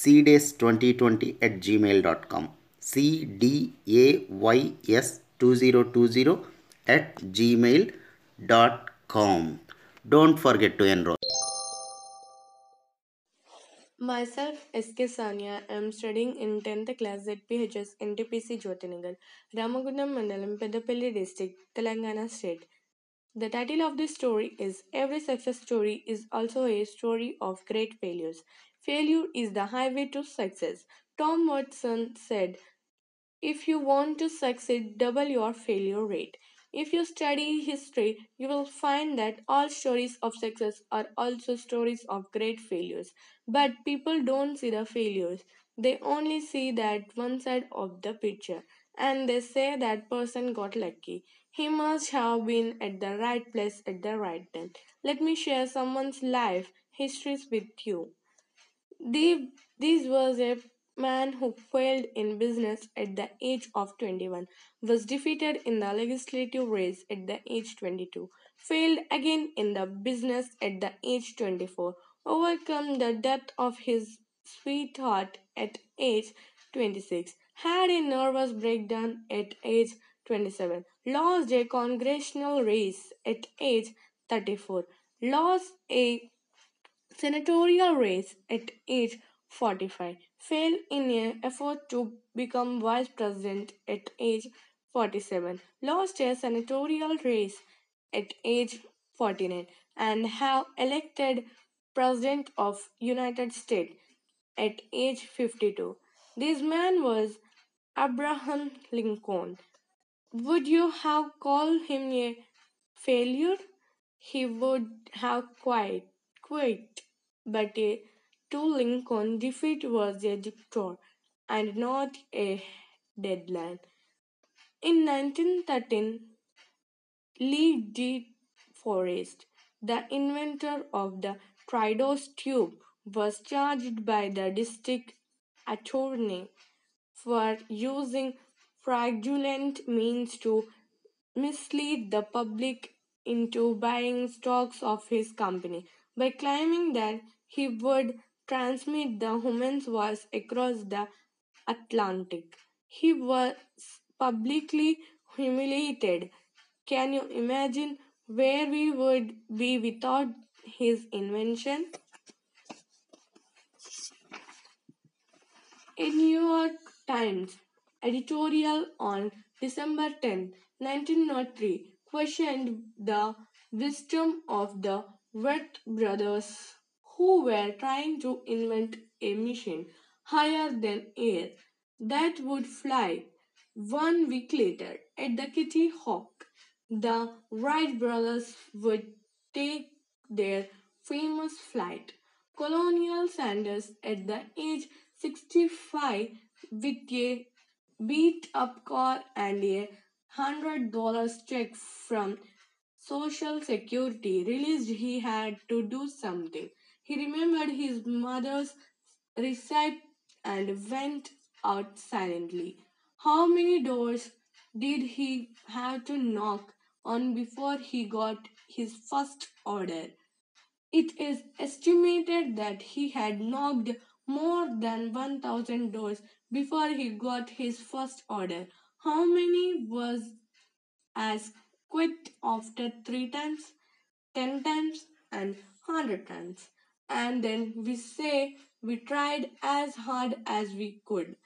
cdays2020 at gmail.com cdays2020 at gmail.com don't forget to enroll Myself, SK Sania, I am studying in 10th class at PHS NTPC Jyothinagar, Ramagundam Mandalam, Peddapalli district, Telangana state. The title of this story is Every success story is also a story of great failures. Failure is the highway to success. Tom Watson said, If you want to succeed, double your failure rate. If you study history, you will find that all stories of success are also stories of great failures. But people don't see the failures, they only see that one side of the picture. And they say that person got lucky. He must have been at the right place at the right time. Let me share someone's life histories with you. This was a man who failed in business at the age of 21, was defeated in the legislative race at the age 22, failed again in the business at the age 24, overcome the death of his sweetheart at age 26, had a nervous breakdown at age 27, lost a congressional race at age 34, lost a senatorial race at age 45, failed in an effort to become vice president at age 47, lost a senatorial race at age 49, and have elected president of United States at age 52. This man was Abraham Lincoln. Would you have called him a failure? He would have quite quit. But a, to Lincoln, defeat was a victory and not a deadline. In 1913, Lee De Forest, the inventor of the triode tube, was charged by the district attorney for using fraudulent means to mislead the public into buying stocks of his company by claiming that he would transmit the woman's voice across the Atlantic. He was publicly humiliated. Can you imagine where we would be without his invention? A New York Times editorial on December 10, 1903 questioned the wisdom of the Wright brothers who were trying to invent a machine higher than air that would fly. One week later, at the Kitty Hawk, the Wright brothers would take their famous flight. Colonel Sanders, at the age 65, with a beat up car and a hundred dollars check from Social Security, realized he had to do something. He remembered his mother's receipt and went out silently. How many doors did he have to knock on before he got his first order? It is estimated that he had knocked more than 1000 doors before he got his first order. How many was as quit after three times, ten times, and hundred times? And then we say we tried as hard as we could.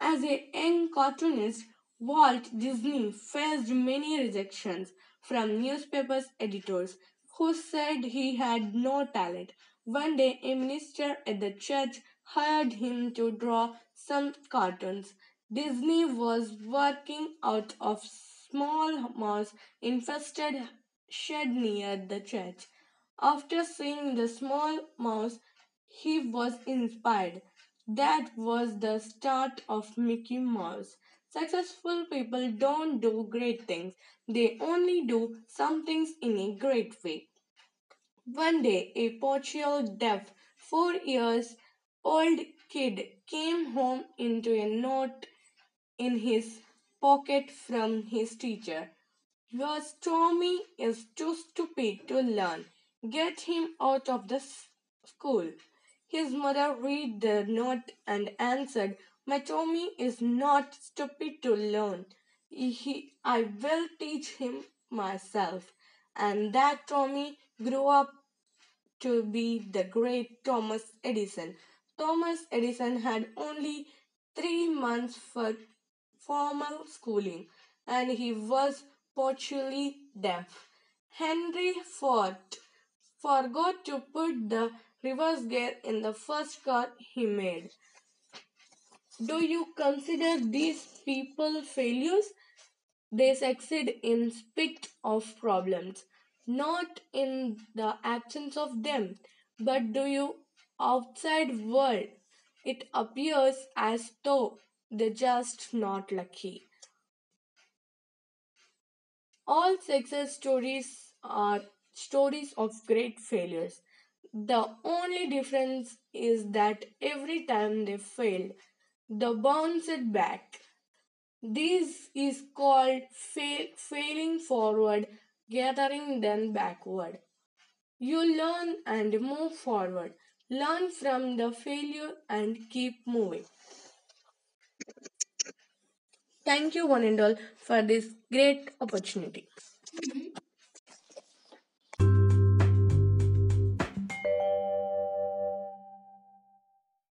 As a young cartoonist, Walt Disney faced many rejections from newspapers editors who said he had no talent. One day, a minister at the church hired him to draw some cartoons. Disney was working out of small mouse infested shed near the church. After seeing the small mouse, he was inspired. That was the start of Mickey Mouse. Successful people don't do great things, they only do some things in a great way. One day, a partial deaf, four years old kid came home into a note in his pocket from his teacher. Your Tommy is too stupid to learn. Get him out of the school. His mother read the note and answered, My Tommy is not stupid to learn. He, I will teach him myself. And that Tommy grew up to be the great Thomas Edison. Thomas Edison had only three months for formal schooling and he was partially deaf. Henry Ford forgot to put the reverse gear in the first car he made. Do you consider these people failures? They succeed in spite of problems, not in the absence of them. But do you outside world? It appears as though they're just not lucky. All success stories are stories of great failures. The only difference is that every time they failed, they bounced back. This is called fail, failing forward, gathering then backward. You learn and move forward. Learn from the failure and keep moving. Thank you, one and all, for this great opportunity.